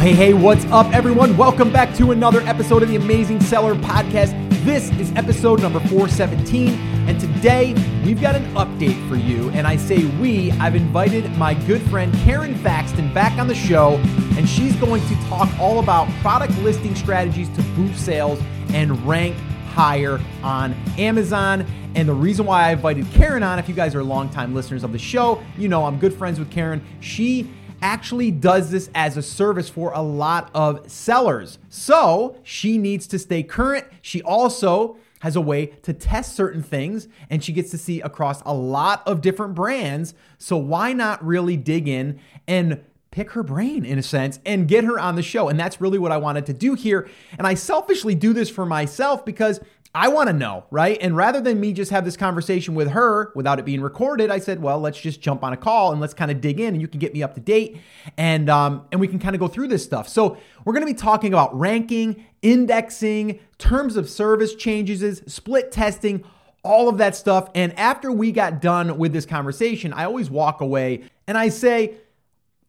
Hey, hey, what's up, everyone? Welcome back to another episode of the Amazing Seller Podcast. This is episode number 417, and today we've got an update for you. And I say we, I've invited my good friend Karon Thackston back on the show, and she's going to talk all about product listing strategies to boost sales and rank higher on Amazon. And the reason why I invited Karon on, if you guys are longtime listeners of the show, you know I'm good friends with Karon. She actually does this as a service for a lot of sellers. So she needs to stay current. She also has a way to test certain things and she gets to see across a lot of different brands. So why not really dig in and pick her brain in a sense and get her on the show? And that's really what I wanted to do here. And I selfishly do this for myself because I want to know, right? And rather than me just have this conversation with her without it being recorded, I said, well, let's just jump on a call and let's kind of dig in, and you can get me up to date, and um, and we can kind of go through this stuff. So we're going to be talking about ranking, indexing, terms of service changes, split testing, all of that stuff. And after we got done with this conversation, I always walk away and I say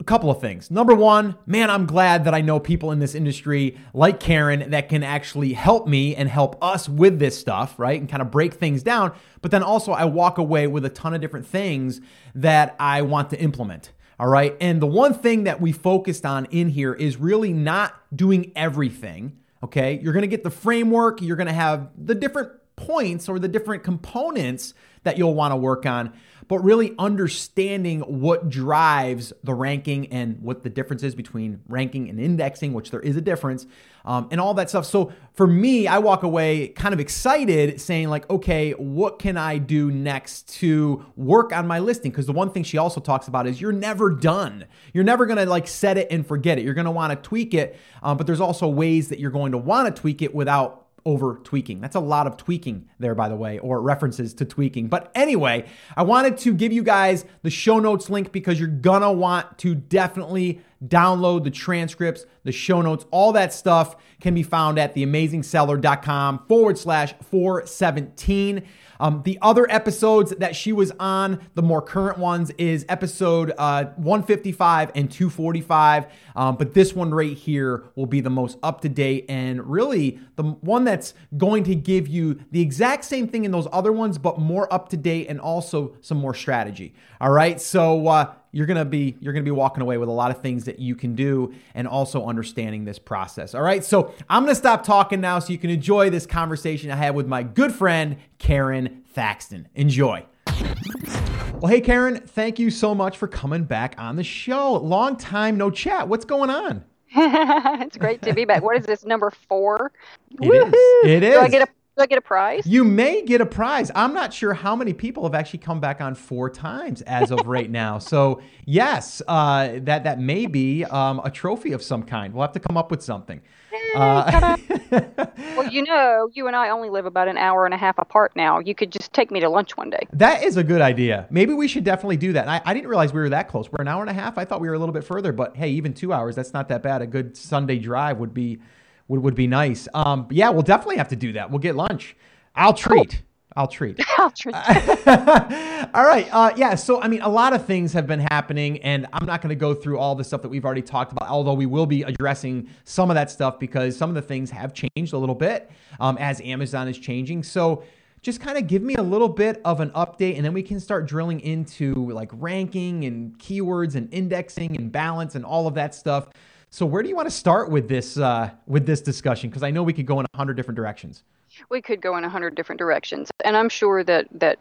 a couple of things. Number one, man, I'm glad that I know people in this industry like Karon that can actually help me and help us with this stuff, right? And kind of break things down. But then also, I walk away with a ton of different things that I want to implement. All right. And the one thing that we focused on in here is really not doing everything. Okay. You're going to get the framework, you're going to have the different points or the different components that you'll want to work on but really understanding what drives the ranking and what the difference is between ranking and indexing, which there is a difference, um, and all that stuff. So for me, I walk away kind of excited saying, like, okay, what can I do next to work on my listing? Because the one thing she also talks about is you're never done. You're never to like set it and forget it. You're want to tweak it, um, but there's also ways that you're going to want to tweak it without over tweaking. That's a lot of tweaking there, by the way, or references to tweaking. But anyway, I wanted to give you guys the show notes link because you're gonna want to definitely download the transcripts, the show notes, all that stuff can be found at theamazingseller.com forward slash 417. Um, the other episodes that she was on, the more current ones, is episode uh, 155 and 245. Um, but this one right here will be the most up to date and really the one that's going to give you the exact same thing in those other ones, but more up to date and also some more strategy. All right. So, uh, you're gonna be you're gonna be walking away with a lot of things that you can do and also understanding this process all right so i'm gonna stop talking now so you can enjoy this conversation i had with my good friend karon thackston enjoy well hey karon thank you so much for coming back on the show long time no chat what's going on it's great to be back. What is this number four? It is. It is. Do I get a do I get a prize? You may get a prize. I'm not sure how many people have actually come back on four times as of right now. So yes, uh, that that may be um, a trophy of some kind. We'll have to come up with something. Uh, well, you know, you and I only live about an hour and a half apart now. You could just take me to lunch one day. That is a good idea. Maybe we should definitely do that. I, I didn't realize we were that close. We're an hour and a half. I thought we were a little bit further, but hey, even two hours, that's not that bad. A good Sunday drive would be would, would be nice. Um, yeah, we'll definitely have to do that. We'll get lunch. I'll treat. Cool. I'll treat. I'll treat. all right. Uh, yeah. So, I mean, a lot of things have been happening, and I'm not going to go through all the stuff that we've already talked about, although we will be addressing some of that stuff because some of the things have changed a little bit um, as Amazon is changing. So, just kind of give me a little bit of an update, and then we can start drilling into like ranking and keywords and indexing and balance and all of that stuff. So where do you want to start with this uh, with this discussion? Because I know we could go in a hundred different directions. We could go in a hundred different directions, and I'm sure that that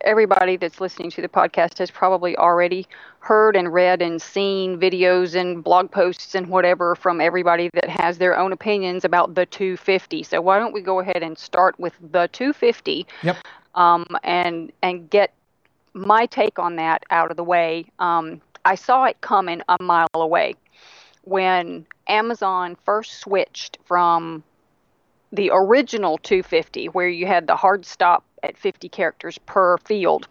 everybody that's listening to the podcast has probably already heard and read and seen videos and blog posts and whatever from everybody that has their own opinions about the 250. So why don't we go ahead and start with the 250? Yep. Um, and and get my take on that out of the way. Um, I saw it coming a mile away when Amazon first switched from the original 250, where you had the hard stop at 50 characters per field,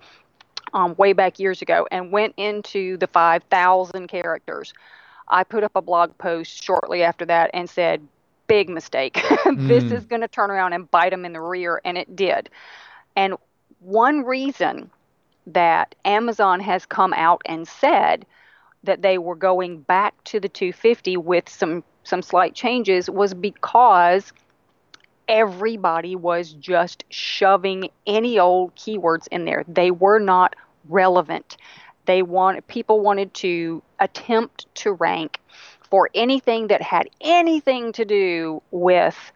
um, way back years ago, and went into the 5,000 characters. I put up a blog post shortly after that and said, big mistake. this mm. is going to turn around and bite them in the rear, and it did. And one reason that Amazon has come out and said that they were going back to the 250 with some some slight changes was because everybody was just shoving any old keywords in there. They were not relevant. They want people wanted to attempt to rank for anything that had anything to do with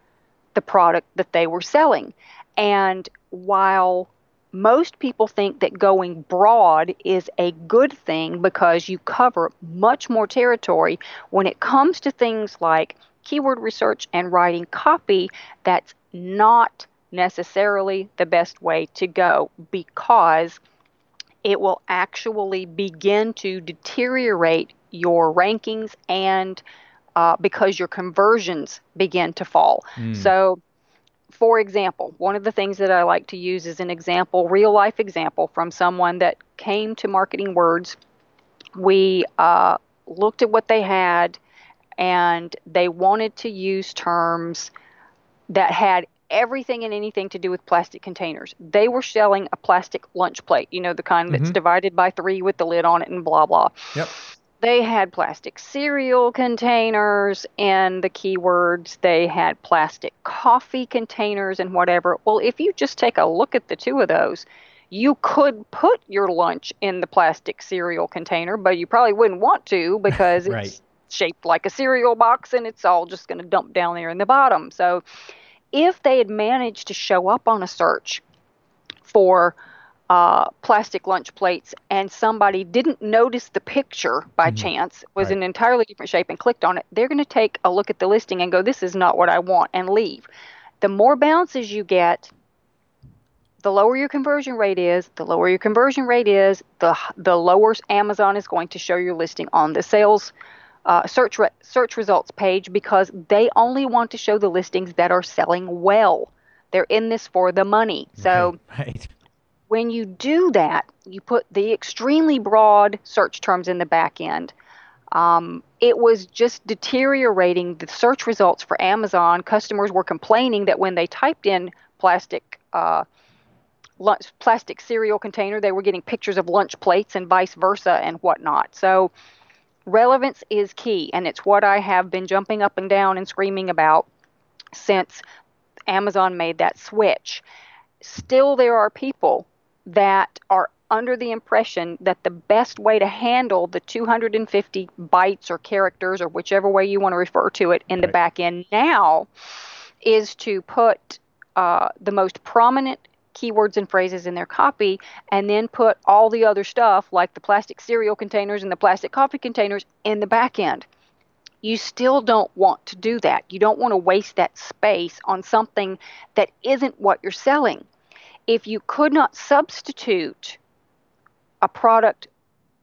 the product that they were selling. And while most people think that going broad is a good thing because you cover much more territory. When it comes to things like keyword research and writing copy, that's not necessarily the best way to go because it will actually begin to deteriorate your rankings and uh, because your conversions begin to fall. Mm. So, for example, one of the things that I like to use is an example, real life example from someone that came to Marketing Words. We uh, looked at what they had and they wanted to use terms that had everything and anything to do with plastic containers. They were selling a plastic lunch plate, you know, the kind that's mm-hmm. divided by three with the lid on it and blah, blah. Yep. They had plastic cereal containers and the keywords. They had plastic coffee containers and whatever. Well, if you just take a look at the two of those, you could put your lunch in the plastic cereal container, but you probably wouldn't want to because right. it's shaped like a cereal box and it's all just going to dump down there in the bottom. So, if they had managed to show up on a search for uh, plastic lunch plates and somebody didn't notice the picture by mm-hmm. chance was right. an entirely different shape and clicked on it they're going to take a look at the listing and go this is not what i want and leave the more bounces you get the lower your conversion rate is the lower your conversion rate is the the lower amazon is going to show your listing on the sales uh, search re- search results page because they only want to show the listings that are selling well they're in this for the money so right, right when you do that, you put the extremely broad search terms in the back end. Um, it was just deteriorating the search results for Amazon. Customers were complaining that when they typed in plastic uh, lunch, plastic cereal container, they were getting pictures of lunch plates and vice versa and whatnot. So relevance is key, and it's what I have been jumping up and down and screaming about since Amazon made that switch. Still, there are people that are under the impression that the best way to handle the 250 bytes or characters or whichever way you want to refer to it in right. the back end now is to put uh, the most prominent keywords and phrases in their copy and then put all the other stuff like the plastic cereal containers and the plastic coffee containers in the back end. You still don't want to do that. You don't want to waste that space on something that isn't what you're selling if you could not substitute a product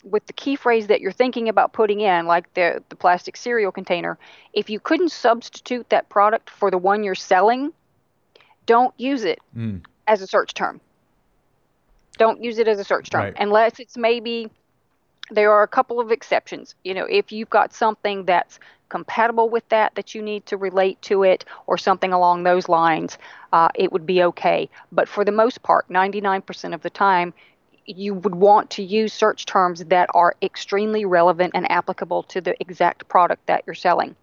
with the key phrase that you're thinking about putting in, like the, the plastic cereal container, if you couldn't substitute that product for the one you're selling, don't use it mm. as a search term. Don't use it as a search term right. unless it's maybe there are a couple of exceptions. You know, if you've got something that's compatible with that that you need to relate to it or something along those lines, uh, it would be okay. But for the most part, 99% of the time, you would want to use search terms that are extremely relevant and applicable to the exact product that you're selling.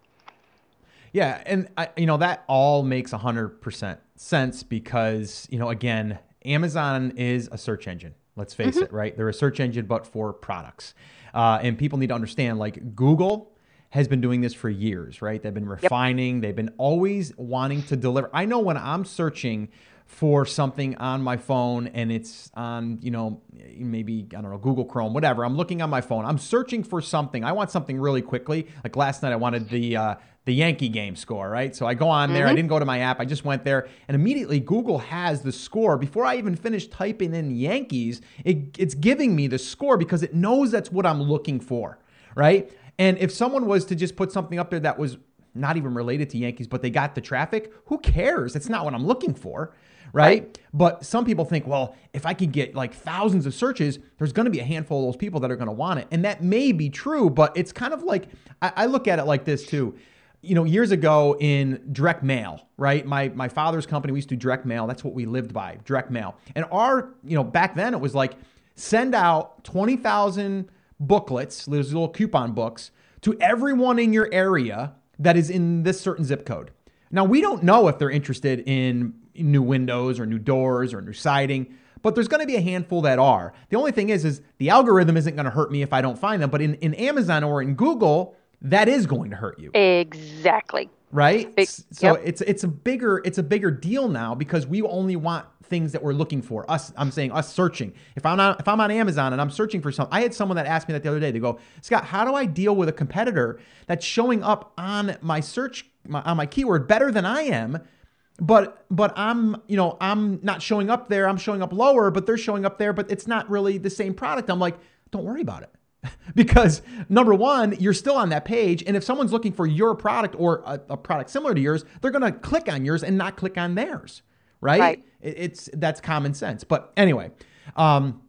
Yeah, and I, you know that all makes 100% sense because, you know, again, Amazon is a search engine. Let's face mm-hmm. it, right? They're a search engine, but for products. Uh, and people need to understand like Google has been doing this for years, right? They've been refining, yep. they've been always wanting to deliver. I know when I'm searching for something on my phone and it's on, you know, maybe, I don't know, Google Chrome, whatever. I'm looking on my phone. I'm searching for something. I want something really quickly. Like last night, I wanted the, uh, the Yankee game score, right? So I go on there. Mm-hmm. I didn't go to my app. I just went there, and immediately Google has the score. Before I even finish typing in Yankees, it, it's giving me the score because it knows that's what I'm looking for, right? And if someone was to just put something up there that was not even related to Yankees, but they got the traffic, who cares? It's not what I'm looking for. Right? right? But some people think, well, if I could get like thousands of searches, there's going to be a handful of those people that are going to want it. And that may be true, but it's kind of like I, I look at it like this too you know, years ago in direct mail, right? My my father's company, we used to do direct mail. That's what we lived by, direct mail. And our, you know, back then it was like send out 20,000 booklets, those little coupon books, to everyone in your area that is in this certain zip code. Now, we don't know if they're interested in new windows or new doors or new siding, but there's going to be a handful that are. The only thing is, is the algorithm isn't going to hurt me if I don't find them. But in, in Amazon or in Google, that is going to hurt you. Exactly. Right. Big, so yep. it's it's a bigger it's a bigger deal now because we only want things that we're looking for. Us, I'm saying us searching. If I'm on if I'm on Amazon and I'm searching for something, I had someone that asked me that the other day. They go, Scott, how do I deal with a competitor that's showing up on my search my, on my keyword better than I am? but but I'm you know I'm not showing up there. I'm showing up lower, but they're showing up there, but it's not really the same product. I'm like, don't worry about it. because number one, you're still on that page. And if someone's looking for your product or a, a product similar to yours, they're going to click on yours and not click on theirs. Right? right. It, it's that's common sense. But anyway, um,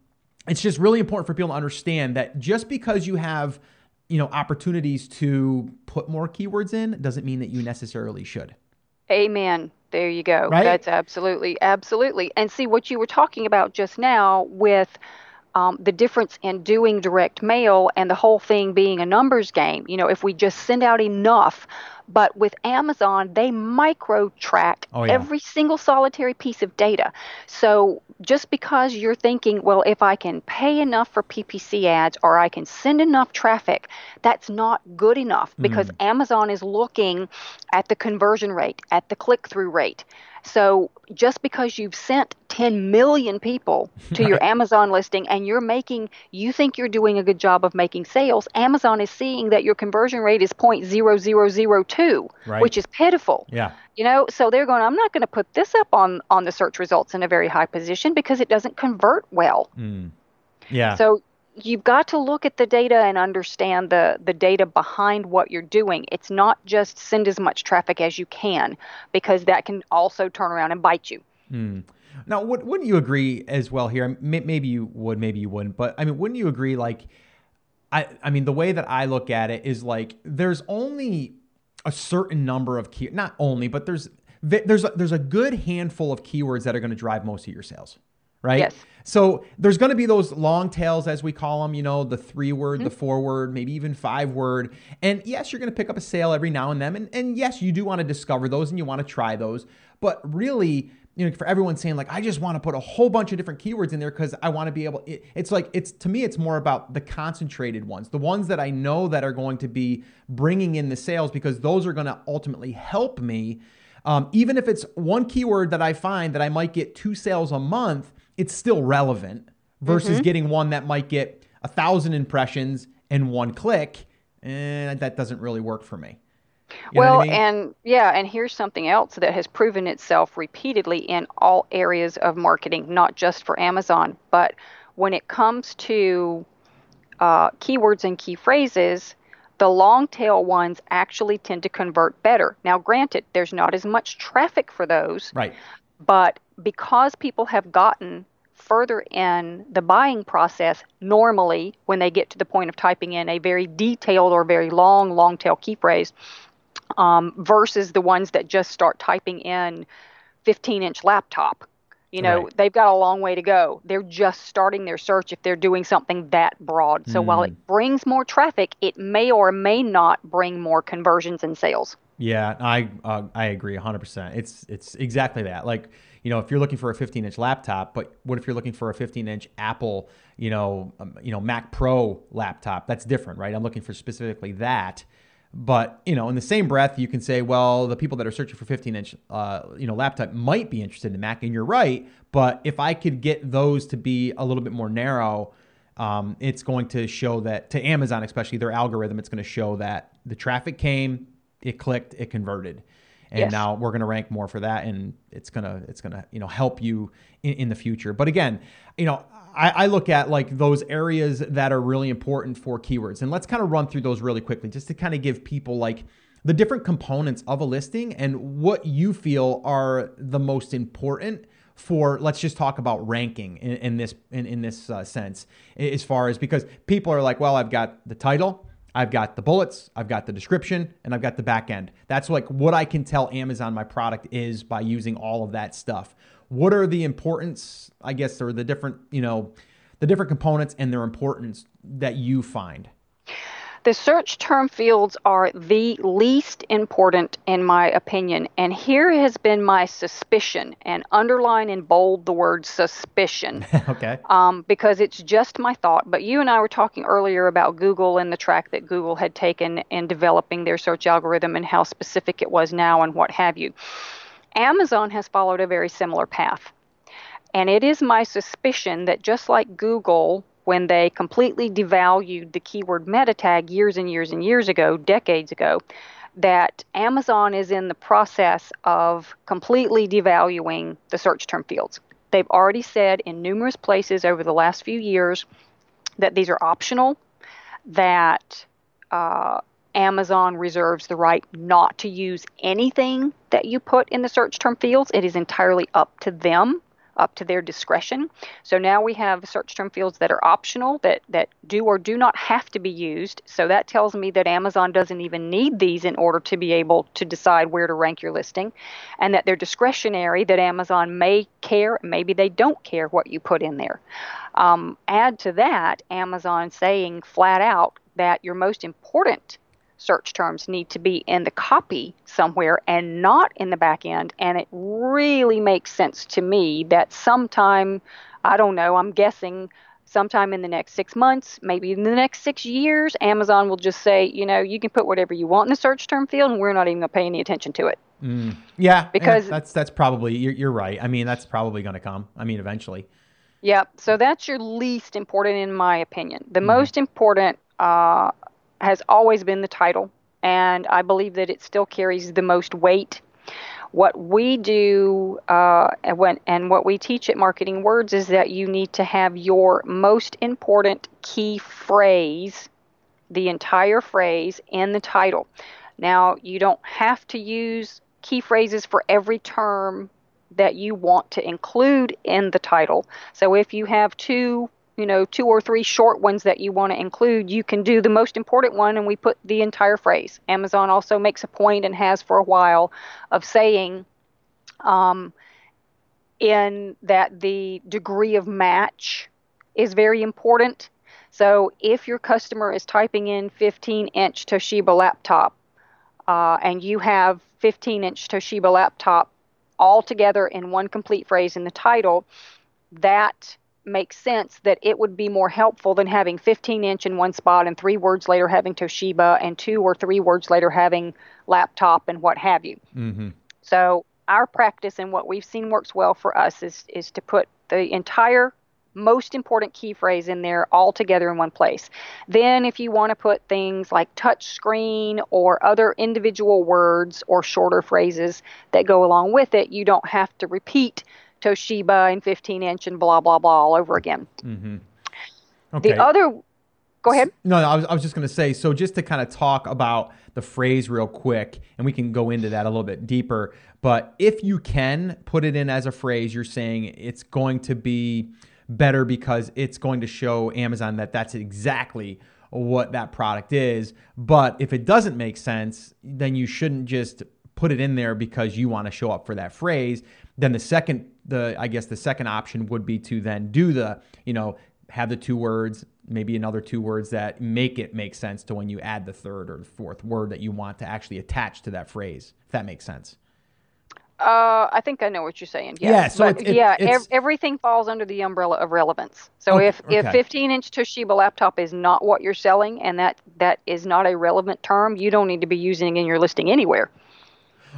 it's just really important for people to understand that just because you have you know opportunities to put more keywords in doesn't mean that you necessarily should. Amen. There you go. Right? That's absolutely, absolutely. And see what you were talking about just now with um, the difference in doing direct mail and the whole thing being a numbers game. You know, if we just send out enough, but with Amazon, they micro track oh, yeah. every single solitary piece of data. So just because you're thinking, well, if I can pay enough for PPC ads or I can send enough traffic, that's not good enough because mm. Amazon is looking at the conversion rate, at the click through rate. So just because you've sent 10 million people to your Amazon listing and you're making, you think you're doing a good job of making sales, Amazon is seeing that your conversion rate is 0.0002, right. which is pitiful. Yeah. You know, so they're going, I'm not going to put this up on, on the search results in a very high position because it doesn't convert well. Mm. Yeah. So you've got to look at the data and understand the the data behind what you're doing. It's not just send as much traffic as you can because that can also turn around and bite you. Hmm. Now, wouldn't you agree as well here? Maybe you would, maybe you wouldn't, but I mean, wouldn't you agree? Like, I, I mean, the way that I look at it is like there's only a certain number of key, not only, but there's there's a, there's a good handful of keywords that are going to drive most of your sales right? Yes. So there's going to be those long tails, as we call them, you know, the three word, mm-hmm. the four word, maybe even five word. And yes, you're going to pick up a sale every now and then. And, and yes, you do want to discover those and you want to try those. But really, you know, for everyone saying like, I just want to put a whole bunch of different keywords in there because I want to be able, it, it's like, it's to me, it's more about the concentrated ones, the ones that I know that are going to be bringing in the sales because those are going to ultimately help me. Um, even if it's one keyword that I find that I might get two sales a month, it's still relevant versus mm-hmm. getting one that might get a thousand impressions and one click. And that doesn't really work for me. You well, I mean? and yeah, and here's something else that has proven itself repeatedly in all areas of marketing, not just for Amazon, but when it comes to uh, keywords and key phrases, the long tail ones actually tend to convert better. Now, granted, there's not as much traffic for those, right? But because people have gotten further in the buying process normally when they get to the point of typing in a very detailed or very long long tail key phrase um, versus the ones that just start typing in 15 inch laptop you know right. they've got a long way to go they're just starting their search if they're doing something that broad so mm. while it mm. brings more traffic it may or may not bring more conversions and sales yeah i uh, i agree 100% it's it's exactly that like you know, if you're looking for a 15 inch laptop, but what if you're looking for a 15 inch Apple, you know, um, you know, Mac Pro laptop? That's different, right? I'm looking for specifically that. But you know, in the same breath, you can say, well, the people that are searching for 15 inch, uh, you know, laptop might be interested in Mac, and you're right. But if I could get those to be a little bit more narrow, um, it's going to show that to Amazon, especially their algorithm, it's going to show that the traffic came, it clicked, it converted. And yes. now we're going to rank more for that and it's going to it's going to you know help you in, in, the future. But again you know I, I, look at like those areas that are really important for keywords. And let's kind of run through those really quickly just to kind of give people like the different components of a listing and what you feel are the most important for let's just talk about ranking in, in this in, in this uh, sense as far as because people are like well i've got the title I've got the bullets, I've got the description, and I've got the back end. That's like what I can tell Amazon my product is by using all of that stuff. What are the importance, I guess, or the different, you know, the different components and their importance that you find? The search term fields are the least important, in my opinion. And here has been my suspicion, and underline in bold the word suspicion. okay. Um, because it's just my thought. But you and I were talking earlier about Google and the track that Google had taken in developing their search algorithm and how specific it was now and what have you. Amazon has followed a very similar path. And it is my suspicion that just like Google when they completely devalued the keyword meta tag years and years and years ago, decades ago, that Amazon is in the process of completely devaluing the search term fields. They've already said in numerous places over the last few years that these are optional, that uh, Amazon reserves the right not to use anything that you put in the search term fields. It is entirely up to them up to their discretion. So now we have search term fields that are optional, that, that do or do not have to be used. So that tells me that Amazon doesn't even need these in order to be able to decide where to rank your listing, and that they're discretionary, that Amazon may care, maybe they don't care what you put in there. Um, add to that, Amazon saying flat out that your most important search terms need to be in the copy somewhere and not in the back end. And it really makes sense to me that sometime, I don't know, I'm guessing sometime in the next six months, maybe in the next six years, Amazon will just say, you know, you can put whatever you want in the search term field, and we're not even going to pay any attention to it. Mm, yeah, because that's that's probably you're, you're right. I mean, that's probably going to come. I mean, eventually. Yep. So that's your least important, in my opinion. The mm-hmm. most important uh, has always been the title, and I believe that it still carries the most weight. What we do uh, when, and what we teach at Marketing Words is that you need to have your most important key phrase, the entire phrase, in the title. Now, you don't have to use key phrases for every term that you want to include in the title. So if you have two you know, two or three short ones that you want to include, you can do the most important one and we put the entire phrase. Amazon also makes a point and has for a while of saying um, in that the degree of match is very important. So if your customer is typing in 15 inch Toshiba laptop uh, and you have 15 inch Toshiba laptop all together in one complete phrase in the title, that makes sense that it would be more helpful than having 15 inch in one spot and three words later having Toshiba and two or three words later having laptop and what have you. Mm-hmm. So our practice and what we've seen works well for us is is to put the entire most important key phrase in there all together in one place. Then, if you want to put things like touch screen or other individual words or shorter phrases that go along with it, you don't have to repeat Toshiba and 15 inch and blah blah blah all over again. Mm-hmm. Okay. The other, go ahead. No, I was, I was just going to say. So just to kind of talk about the phrase real quick, and we can go into that a little bit deeper. But if you can put it in as a phrase, you're saying it's going to be better because it's going to show Amazon that that's exactly what that product is. But if it doesn't make sense, then you shouldn't just put it in there because you want to show up for that phrase. Then the second the I guess the second option would be to then do the, you know, have the two words, maybe another two words that make it make sense to when you add the third or the fourth word that you want to actually attach to that phrase. If that makes sense. Uh, I think I know what you're saying. Yes. Yeah. So but, it, yeah, ev- everything falls under the umbrella of relevance. So okay, if if 15 inch Toshiba laptop is not what you're selling and that that is not a relevant term, you don't need to be using it in your listing anywhere.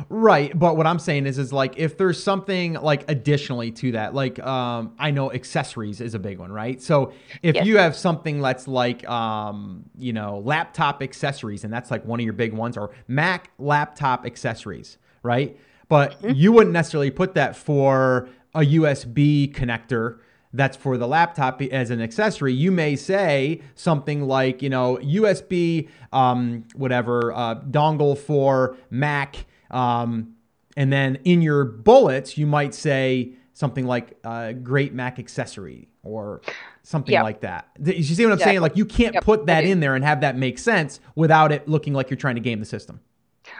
Right, but what I'm saying is, is like if there's something like additionally to that, like um, I know accessories is a big one, right? So if yes. you have something that's like, um, you know, laptop accessories, and that's like one of your big ones, or Mac laptop accessories, right? But mm-hmm. you wouldn't necessarily put that for a USB connector that's for the laptop as an accessory, you may say something like, you know, USB, um, whatever, uh, dongle for Mac um, and then in your bullets, you might say something like uh, "Great Mac accessory" or something yep. like that. You see what I'm saying? Like you can't yep. put that in there and have that make sense without it looking like you're trying to game the system.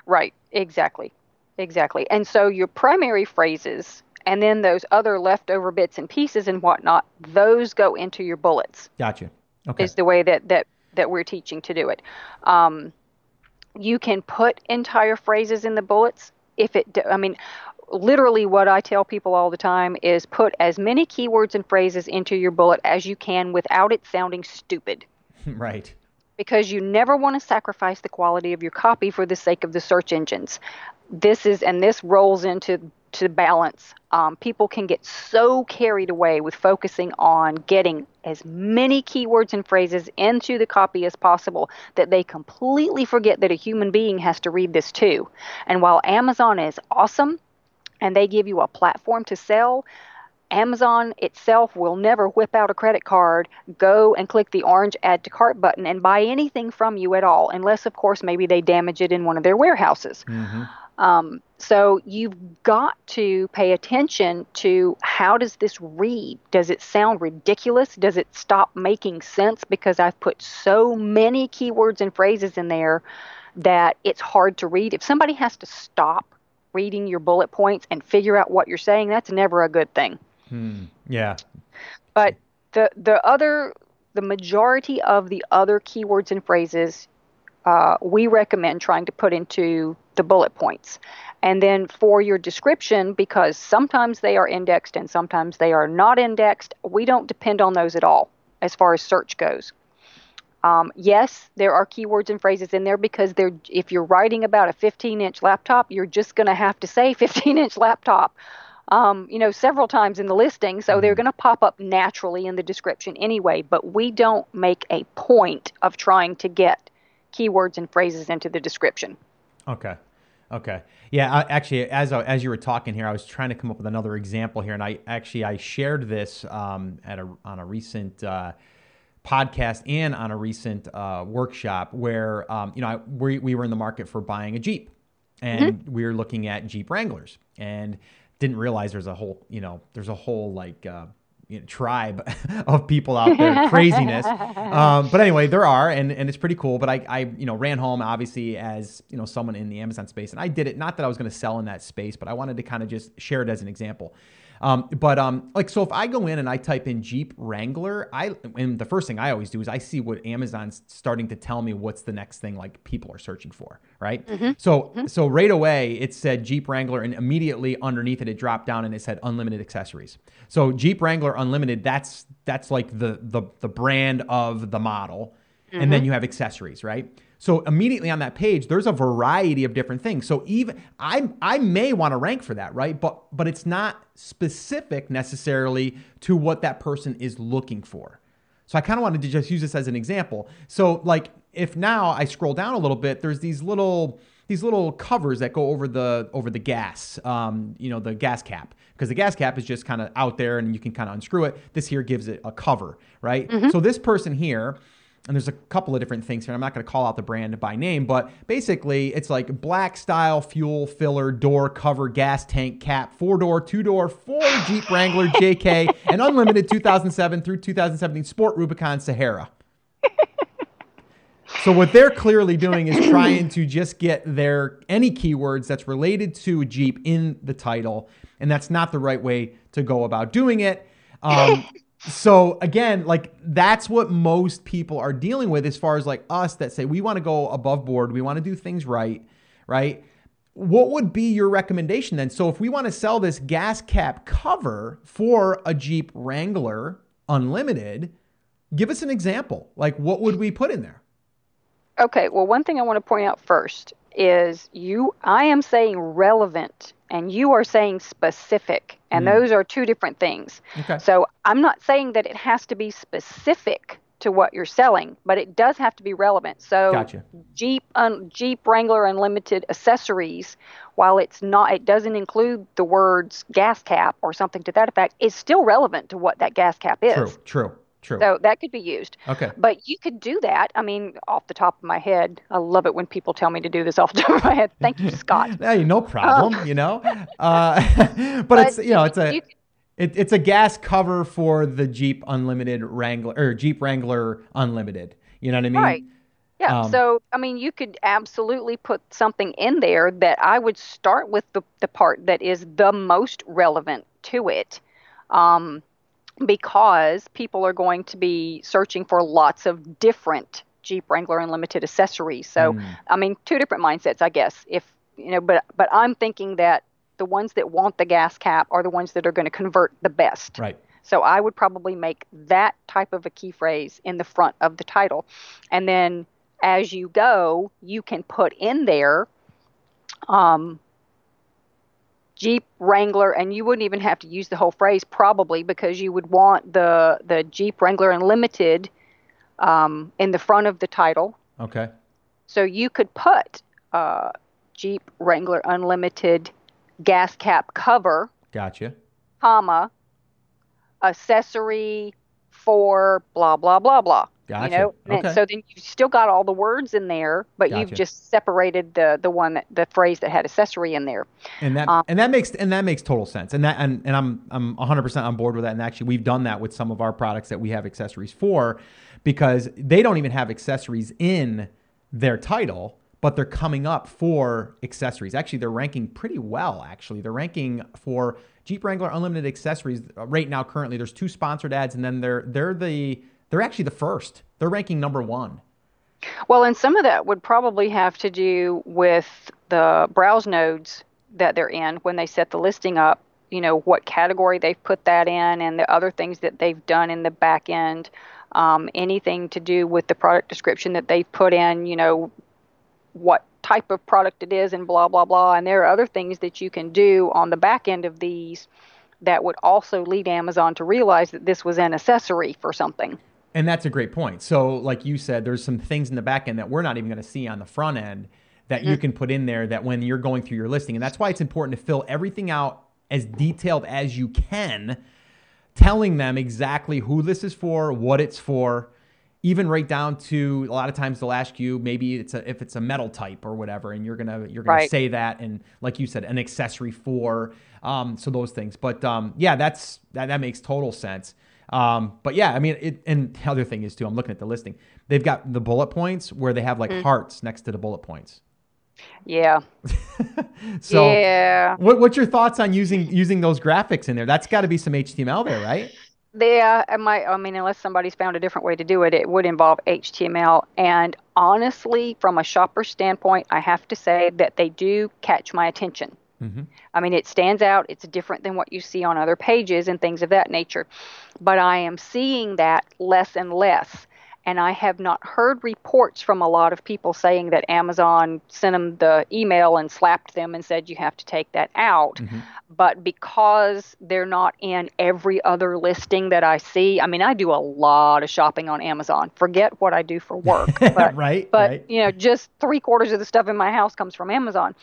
Right. Exactly. Exactly. And so your primary phrases and then those other leftover bits and pieces and whatnot, those go into your bullets. Gotcha. Okay. Is the way that that that we're teaching to do it. Um, you can put entire phrases in the bullets if it. I mean, literally, what I tell people all the time is put as many keywords and phrases into your bullet as you can without it sounding stupid. right. Because you never want to sacrifice the quality of your copy for the sake of the search engines. This is, and this rolls into to balance. Um, people can get so carried away with focusing on getting as many keywords and phrases into the copy as possible that they completely forget that a human being has to read this too. And while Amazon is awesome and they give you a platform to sell, Amazon itself will never whip out a credit card, go and click the orange add to cart button, and buy anything from you at all, unless, of course, maybe they damage it in one of their warehouses. Mm-hmm. Um, so you've got to pay attention to how does this read? Does it sound ridiculous? Does it stop making sense because I've put so many keywords and phrases in there that it's hard to read? If somebody has to stop reading your bullet points and figure out what you're saying, that's never a good thing. Hmm. Yeah. But the the other the majority of the other keywords and phrases uh, we recommend trying to put into the bullet points. And then for your description, because sometimes they are indexed and sometimes they are not indexed, we don't depend on those at all as far as search goes. Um, yes, there are keywords and phrases in there because they're, if you're writing about a 15 inch laptop, you're just going to have to say 15 inch laptop. Um, you know, several times in the listing, so they're mm-hmm. going to pop up naturally in the description anyway. But we don't make a point of trying to get keywords and phrases into the description. Okay. Okay. Yeah. I, actually, as I, as you were talking here, I was trying to come up with another example here, and I actually I shared this um, at a on a recent. Uh, podcast and on a recent uh, workshop where um, you know I, we, we were in the market for buying a jeep and mm-hmm. we were looking at jeep wranglers and didn't realize there's a whole you know there's a whole like uh, you know, tribe of people out there, craziness. Um, but anyway, there are, and, and it's pretty cool. But I, I, you know, ran home obviously as you know someone in the Amazon space, and I did it not that I was going to sell in that space, but I wanted to kind of just share it as an example. Um, but um, like, so if I go in and I type in Jeep Wrangler, I and the first thing I always do is I see what Amazon's starting to tell me what's the next thing like people are searching for, right? Mm-hmm. So mm-hmm. so right away it said Jeep Wrangler, and immediately underneath it it dropped down and it said unlimited accessories. So Jeep Wrangler Unlimited, that's that's like the the the brand of the model, mm-hmm. and then mm-hmm. you have accessories, right? So immediately on that page, there's a variety of different things. So even I I may want to rank for that, right? But but it's not specific necessarily to what that person is looking for. So I kind of wanted to just use this as an example. So like if now I scroll down a little bit, there's these little these little covers that go over the over the gas, um, you know, the gas cap, because the gas cap is just kind of out there and you can kind of unscrew it. This here gives it a cover, right? Mm-hmm. So this person here and there's a couple of different things here. I'm not going to call out the brand by name, but basically it's like black style fuel filler door cover gas tank cap, four door, two door, four Jeep Wrangler JK, and unlimited 2007 through 2017 Sport Rubicon Sahara. So what they're clearly doing is trying to just get their any keywords that's related to a Jeep in the title, and that's not the right way to go about doing it. Um, so again, like that's what most people are dealing with as far as like us that say we want to go above board, we want to do things right, right? What would be your recommendation then? So if we want to sell this gas cap cover for a Jeep Wrangler Unlimited, give us an example. Like what would we put in there? Okay, well one thing I want to point out first is you I am saying relevant and you are saying specific and mm. those are two different things. Okay. So I'm not saying that it has to be specific to what you're selling, but it does have to be relevant. So gotcha. Jeep un, Jeep Wrangler Unlimited accessories, while it's not it doesn't include the words gas cap or something to that effect, is still relevant to what that gas cap is. True, true. True. So that could be used. Okay. But you could do that. I mean, off the top of my head, I love it when people tell me to do this off the top of my head. Thank you, Scott. hey, no problem. Um, you know, uh, but, but, it's you know it's a. it, it's a gas cover for the Jeep Unlimited Wrangler or Jeep Wrangler Unlimited. You know what I mean? Right. Yeah. Um, so, I mean, you could absolutely put something in there that I would start with the, the part that is the most relevant to it. Um, because people are going to be searching for lots of different Jeep Wrangler Unlimited accessories. So, Mm. I mean, two different mindsets, I guess. If you know, but but I'm thinking that the ones that want the gas cap are the ones that are going to convert the best. Right. So I would probably make that type of a key phrase in the front of the title. And then as you go, you can put in there um, Jeep Wrangler, and you wouldn't even have to use the whole phrase probably because you would want the, the Jeep Wrangler Unlimited um, in the front of the title. Okay. So you could put uh, Jeep Wrangler Unlimited gas cap cover Gotcha. comma, accessory for blah blah blah blah. Gotcha. You know, and Okay. so then you've still got all the words in there, but you've just separated the the one that the phrase that had accessory in there. And that Um, and that makes and that makes total sense. And that and, and I'm I'm 100% on board with that. And actually, we've done that with some of our products that we have accessories for, because they don't even have accessories in their title, but they're coming up for accessories. Actually, they're ranking pretty well. Actually, they're ranking for Jeep Wrangler Unlimited accessories right now. Currently, there's two sponsored ads, and then they're they're the they're actually the first. They're ranking number one. Well, and some of that would probably have to do with the browse nodes that they're in when they set the listing up. You know what category they've put that in, and the other things that they've done in the back end. Um, anything to do with the product description that they've put in. You know what type of product it is, and blah blah blah. And there are other things that you can do on the back end of these that would also lead Amazon to realize that this was an accessory for something. And that's a great point. So, like you said, there's some things in the back end that we're not even going to see on the front end that you can put in there that when you're going through your listing. And that's why it's important to fill everything out as detailed as you can, telling them exactly who this is for, what it's for, even right down to a lot of times they'll ask you maybe it's a if it's a metal type or whatever, and you're gonna you're gonna Right. say that and like you said, an accessory for um, so those things. But um, yeah, that's that, that makes total sense. Um, but yeah, I mean, it, and the other thing is too, I'm looking at the listing. They've got the bullet points where they have like hearts next to the bullet points. Yeah. So, yeah. what, what's your thoughts on using using those graphics in there? That's got to be some HTML there, right? Yeah, it might. I mean, unless somebody's found a different way to do it, it would involve HTML. And honestly, from a shopper standpoint, I have to say that they do catch my attention. Mhm. I mean, it stands out. It's different than what you see on other pages and things of that nature. But I am seeing that less and less. And I have not heard reports from a lot of people saying that Amazon sent them the email and slapped them and said you have to take that out. Mhm. But because they're not in every other listing that I see, I mean, I do a lot of shopping on Amazon. Forget what I do for work. But right, but right. you know just three quarters of the stuff in my house comes from amazon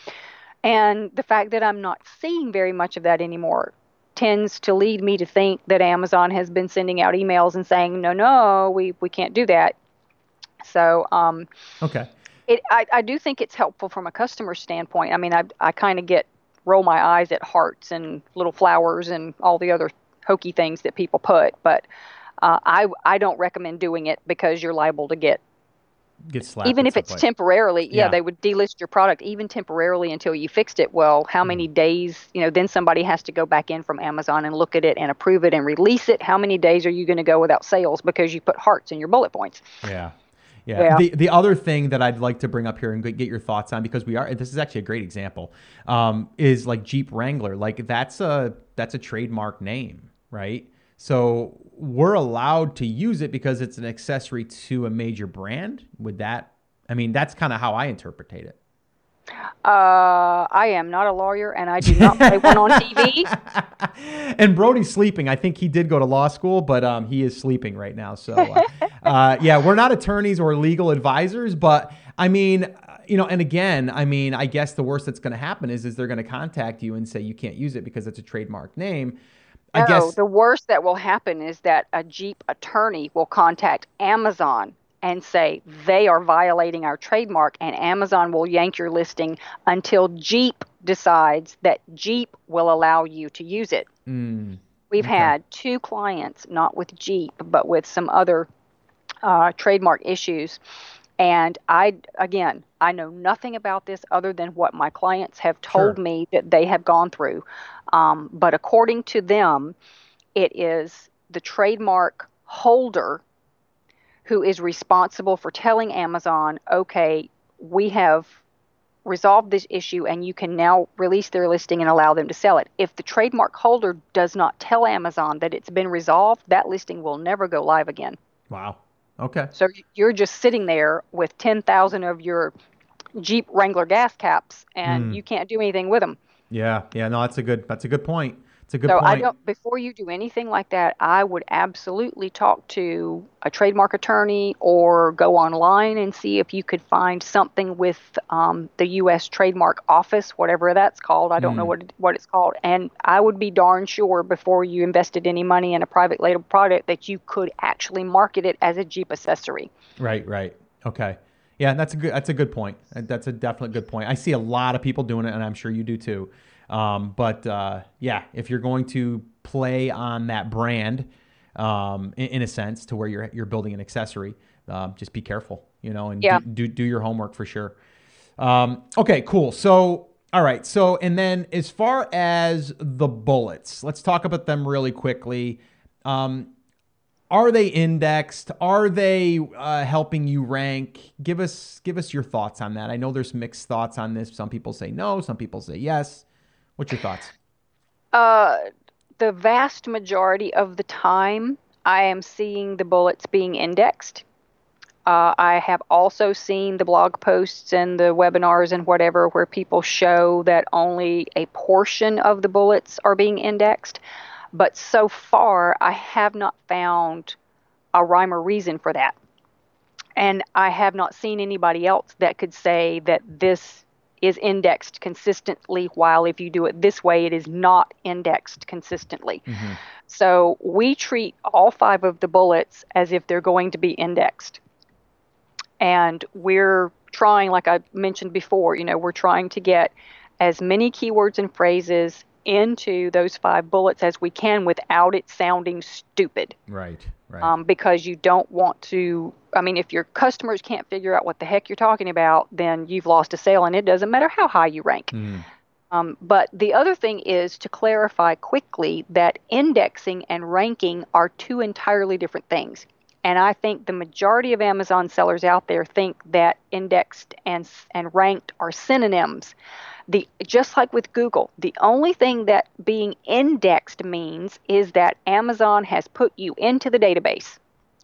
and the fact that i'm not seeing very much of that anymore tends to lead me to think that amazon has been sending out emails and saying no no we, we can't do that so um, Okay. it, I, I do think it's helpful from a customer standpoint i mean i, I kind of get roll my eyes at hearts and little flowers and all the other hokey things that people put but uh, I, I don't recommend doing it because you're liable to get Get slapped. even if it's temporarily yeah, Yeah. they would delist your product even temporarily until you fixed it well how Hmm. many days you know then somebody has to go back in from amazon and look at it and approve it and release it how many days are you going to go without sales because you put hearts in your bullet points Yeah. Yeah. Yeah. The the other thing that I'd like to bring up here and get your thoughts on because we are this is actually a great example um, is like Jeep Wrangler like that's a that's a trademark name right so we're allowed to use it because it's an accessory to a major brand would that I mean that's kind of how I interpret it uh, i am not a lawyer and i do not play one on tv and Brody's sleeping. I think he did go to law school, but um, he is sleeping right now. So, uh, uh, yeah, we're not attorneys or legal advisors, but I mean, you know, and again, I mean, I guess the worst that's going to happen is is they're going to contact you and say you can't use it because it's a trademark name. I no, guess the worst that will happen is that a Jeep attorney will contact Amazon and say they are violating our trademark, and Amazon will yank your listing until Jeep decides that Jeep will allow you to use it. Mm, We've Okay. had two clients, not with Jeep, but with some other uh, trademark issues. And I, again, I know nothing about this other than what my clients have told Sure. me that they have gone through. Um, but according to them, it is the trademark holder who is responsible for telling Amazon, okay, we have resolved this issue and you can now release their listing and allow them to sell it. If the trademark holder does not tell Amazon that it's been resolved, that listing will never go live again. Wow. Okay. So you're just sitting there with 10,000 of your Jeep Wrangler gas caps and Hmm. you can't do anything with them. Yeah. Yeah. No, that's a good. That's a good point. It's a good So I don't. Before you do anything like that, I would absolutely talk to a trademark attorney or go online and see if you could find something with um, the U.S. Trademark Office, whatever that's called. I don't know Mm. what it, what it's called, and I would be darn sure before you invested any money in a private label product that you could actually market it as a Jeep accessory. Right, right. Okay. Yeah, that's a good that's a good point. That's a definite good point. I see a lot of people doing it and I'm sure you do too. Um, but uh, yeah, if you're going to play on that brand um, in, in a sense to where you're you're building an accessory, um, just be careful, you know, and Yeah. do, do do your homework for sure. Um, okay, cool. So, all right. So, and then as far as the bullets, let's talk about them really quickly. Um, are they indexed? Are they uh, helping you rank? Give us give us your thoughts on that. I know there's mixed thoughts on this. Some people say no. Some people say yes. What's your thoughts? Uh, the vast majority of the time, I am seeing the bullets being indexed. Uh, I have also seen the blog posts and the webinars and whatever where people show that only a portion of the bullets are being indexed. But so far, I have not found a rhyme or reason for that. And I have not seen anybody else that could say that this is indexed consistently, while if you do it this way, it is not indexed consistently. Mm-hmm. So we treat all five of the bullets as if they're going to be indexed. And we're trying, like I mentioned before, you know, we're trying to get as many keywords and phrases into those five bullets as we can without it sounding stupid. Right, right. Um, because you don't want to. I mean, if your customers can't figure out what the heck you're talking about, then you've lost a sale, and it doesn't matter how high you rank. Mhm. Um, but the other thing is to clarify quickly that indexing and ranking are two entirely different things. And I think the majority of Amazon sellers out there think that indexed and and ranked are synonyms. The just like with Google, the only thing that being indexed means is that Amazon has put you into the database.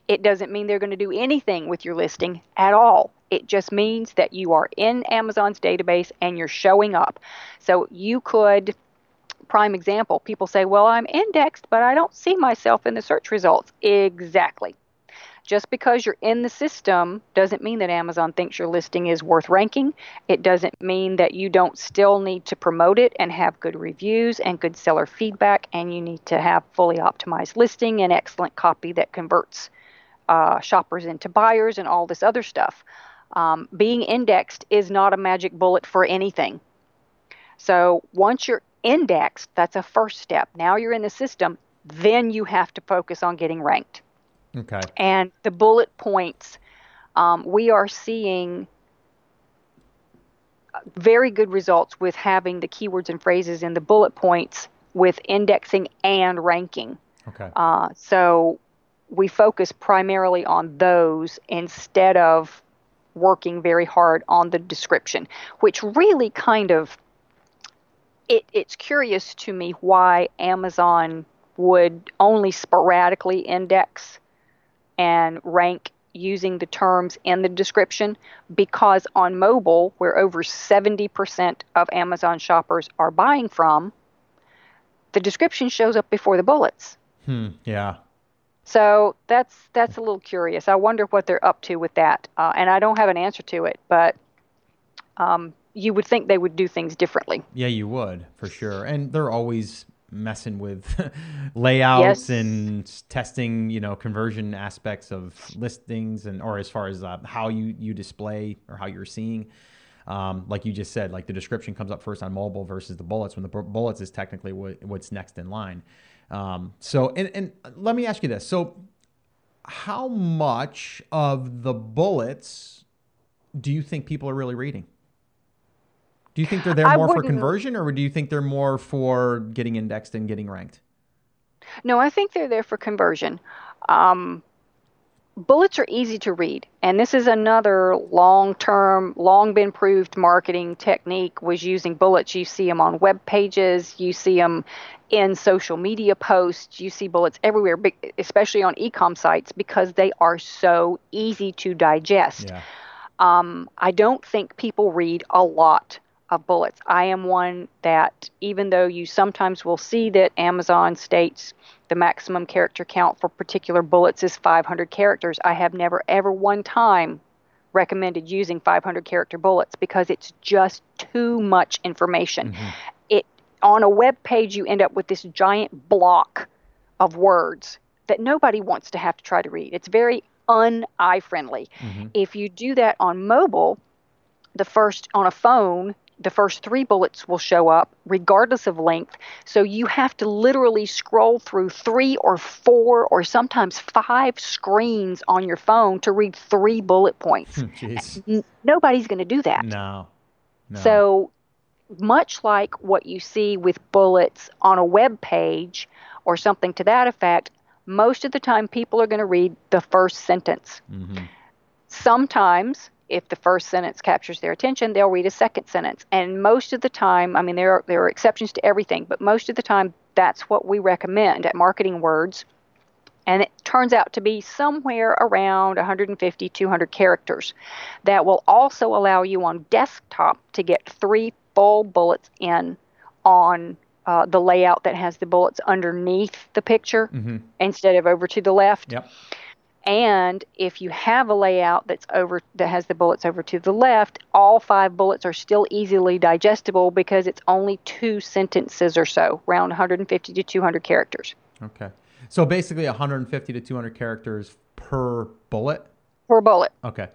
It doesn't mean they're going to do anything with your listing at all. It just means that you are in Amazon's database and you're showing up. So you could, prime example, people say, Well, I'm indexed, but I don't see myself in the search results. Exactly. Just because you're in the system doesn't mean that Amazon thinks your listing is worth ranking. It doesn't mean that you don't still need to promote it and have good reviews and good seller feedback, and you need to have fully optimized listing and excellent copy that converts uh, shoppers into buyers and all this other stuff. Um, being indexed is not a magic bullet for anything. So once you're indexed, that's a first step. Now you're in the system, then you have to focus on getting ranked. Okay. And the bullet points, um, we are seeing very good results with having the keywords and phrases in the bullet points with indexing and ranking. Okay. Uh, so we focus primarily on those instead of working very hard on the description, which really kind of it, it's curious to me why Amazon would only sporadically index and rank using the terms in the description because on mobile, where over 70% of Amazon shoppers are buying from, the description shows up before the bullets. Hmm. Yeah. So that's that's a little curious. I wonder what they're up to with that, uh, and I don't have an answer to it. But um, you would think they would do things differently. Yeah, you would for sure. And they're always messing with layouts Yes. and testing, you know, conversion aspects of listings and or as far as uh, how you you display or how you're seeing. Um, like you just said, like the description comes up first on mobile versus the bullets when the bullets is technically what, what's next in line. Um, so, and, and let me ask you this. So, how much of the bullets do you think people are really reading? Do you think they're there more for conversion, or do you think they're more for getting indexed and getting ranked? No, I think they're there for conversion. Um, bullets are easy to read, and this is another long-term, long been proved marketing technique. Was using bullets. You see them on web pages. You see them in social media posts. You see bullets everywhere, especially on e-com sites, because they are so easy to digest. Yeah. Um, I don't think people read a lot of bullets. I am one that, even though you sometimes will see that Amazon states the maximum character count for particular bullets is 500 characters, I have never ever one time recommended using 500 character bullets because it's just too much information. Mm-hmm. It on a web page you end up with this giant block of words that nobody wants to have to try to read. It's very un-eye friendly. Mm-hmm. If you do that on mobile, the first on a phone, the first three bullets will show up regardless of length. So you have to literally scroll through three or four or sometimes five screens on your phone to read three bullet points. N- nobody's going to do that. No. no. So much like what you see with bullets on a web page or something to that effect, most of the time people are going to read the first sentence. Mm-hmm. Sometimes if the first sentence captures their attention, they'll read a second sentence. And most of the time, I mean, there are, there are exceptions to everything, but most of the time, that's what we recommend at Marketing Words. And it turns out to be somewhere around 150, 200 characters. That will also allow you on desktop to get three full bullets in on uh, the layout that has the bullets underneath the picture mm-hmm. instead of over to the left. Yep. And if you have a layout that's over that has the bullets over to the left, all five bullets are still easily digestible because it's only two sentences or so, around 150 to 200 characters. Okay. So basically 150 to 200 characters per bullet? Per bullet. Okay.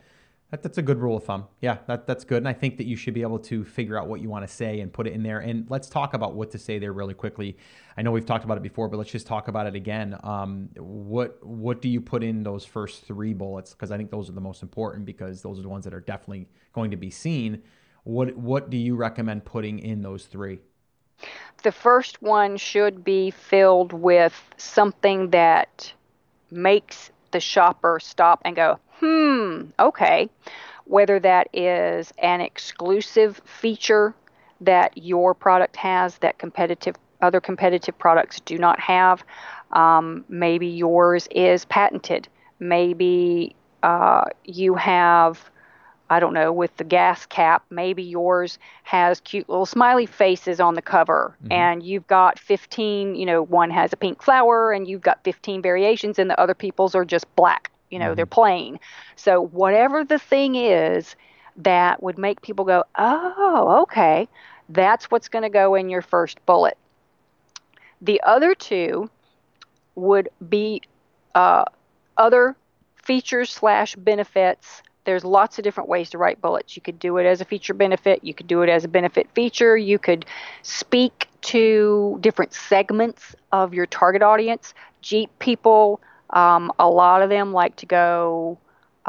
That, that's a good rule of thumb. Yeah, that, that's good. And I think that you should be able to figure out what you want to say and put it in there. And let's talk about what to say there really quickly. I know we've talked about it before, but let's just talk about it again. Um, what what do you put in those first three bullets? Because I think those are the most important because those are the ones that are definitely going to be seen. What what do you recommend putting in those three? The first one should be filled with something that makes the shopper stop and go, hmm, okay. Whether that is an exclusive feature that your product has that competitive other competitive products do not have. Um, maybe yours is patented. Maybe uh, you have I don't know, with the gas cap, maybe yours has cute little smiley faces on the cover mm-hmm. and you've got 15, you know, one has a pink flower and you've got 15 variations and the other people's are just black, you know, mm-hmm. they're plain. So whatever the thing is that would make people go, "Oh, okay. That's what's going to go in your first bullet." The other two would be uh, other features slash benefits there's lots of different ways to write bullets. You could do it as a feature benefit, you could do it as a benefit feature, you could speak to different segments of your target audience. Jeep people, um, a lot of them like to go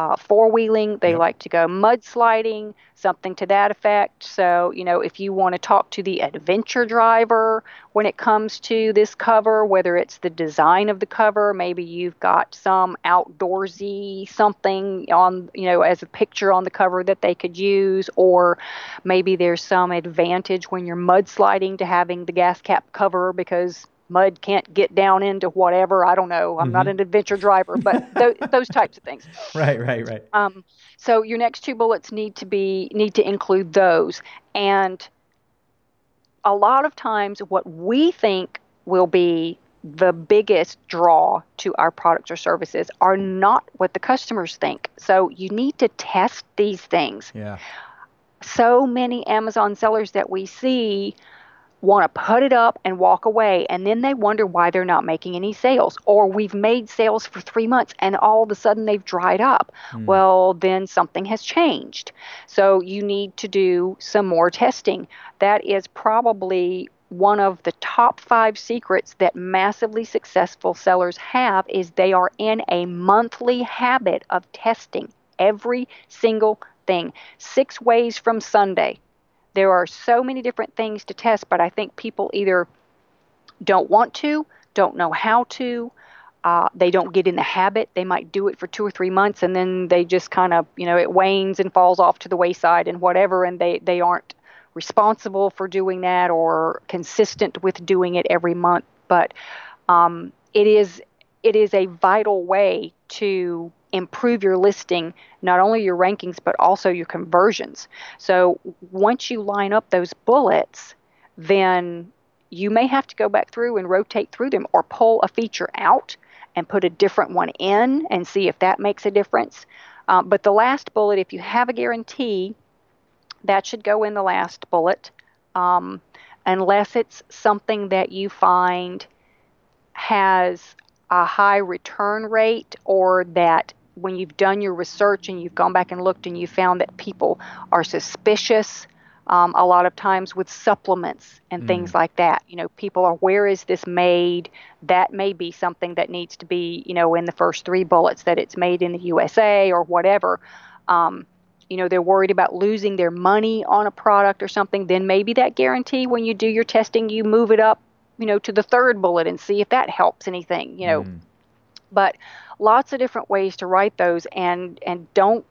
uh, four wheeling. They yep. like to go mudsliding, something to that effect. So, you know, if you want to talk to the adventure driver when it comes to this cover, whether it's the design of the cover, maybe you've got some outdoorsy something on, you know, as a picture on the cover that they could use, or maybe there's some advantage when you're mudsliding to having the gas cap cover because mud can't get down into whatever. I don't know. I'm mm-hmm. not an adventure driver, but th- those types of things. Right, right, right. Um, so your next two bullets need to be need to include those, and a lot of times what we think will be the biggest draw to our products or services are not what the customers think. So you need to test these things. Yeah. So many Amazon sellers that we see want to put it up and walk away and then they wonder why they're not making any sales or we've made sales for 3 months and all of a sudden they've dried up mm. well then something has changed so you need to do some more testing that is probably one of the top 5 secrets that massively successful sellers have is they are in a monthly habit of testing every single thing. Six ways from Sunday. There are so many different things to test, but I think people either don't want to, don't know how to, uh, they don't get in the habit. They might do it for two or three months and then they just kind of, you know, it wanes and falls off to the wayside and whatever, and they, they aren't responsible for doing that or consistent with doing it every month. But um, it is it is a vital way to improve your listing, not only your rankings but also your conversions. So once you line up those bullets, then you may have to go back through and rotate through them or pull a feature out and put a different one in and see if that makes a difference. Uh, but the last bullet, if you have a guarantee, that should go in the last bullet, um, unless it's something that you find has a high return rate or that when you've done your research and you've gone back and looked and you found that people are suspicious um, a lot of times with supplements and mm. things like that. You know, people are, where is this made? That may be something that needs to be, you know, in the first three bullets that it's made in the USA or whatever. Um, you know, they're worried about losing their money on a product or something. Then maybe that guarantee, when you do your testing, you move it up, you know, to the third bullet and see if that helps anything, you know. Mm. But lots of different ways to write those and and don't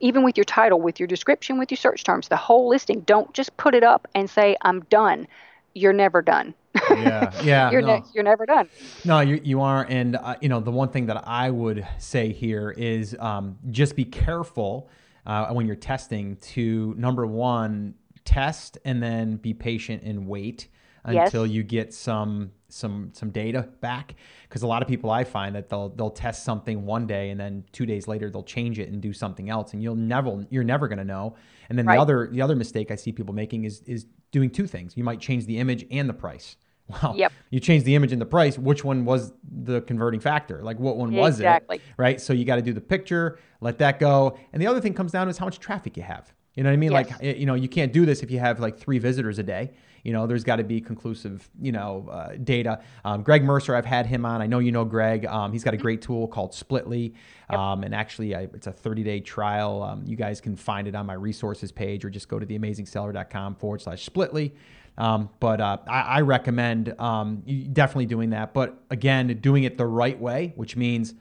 even with your title, with your description, with your search terms, the whole listing, don't just put it up and say, I'm done. You're never done. yeah, yeah. you're, no. ne- you're never done. No, you, you are. And, uh, you know, the one thing that I would say here is um, just be careful uh, when you're testing to, number one, test and then be patient and wait until yes. you get some some some data back. Because a lot of people I find that they'll they'll test something one day and then two days later they'll change it and do something else and you'll never you're never going to know. And then right. the other the other mistake I see people making is is doing two things. You might change the image and the price. Well yep. you change the image and the price which one was the converting factor? Like what one was exactly. it right? So you got to do the picture let that go. And the other thing comes down to is how much traffic you have you know what I mean? Yes. Like, you know, you can't do this if you have like three visitors a day. You know, there's got to be conclusive, you know, uh, data. Um, Greg Mercer, I've had him on. I know you know Greg. Um, he's got a mm-hmm. great tool called Splitly, um, and actually, I, it's a 30 day trial. Um, you guys can find it on my resources page, or just go to theamazingseller.com forward slash Splitly. Um, but uh, I, I, recommend um, definitely doing that. But again, doing it the right way, which means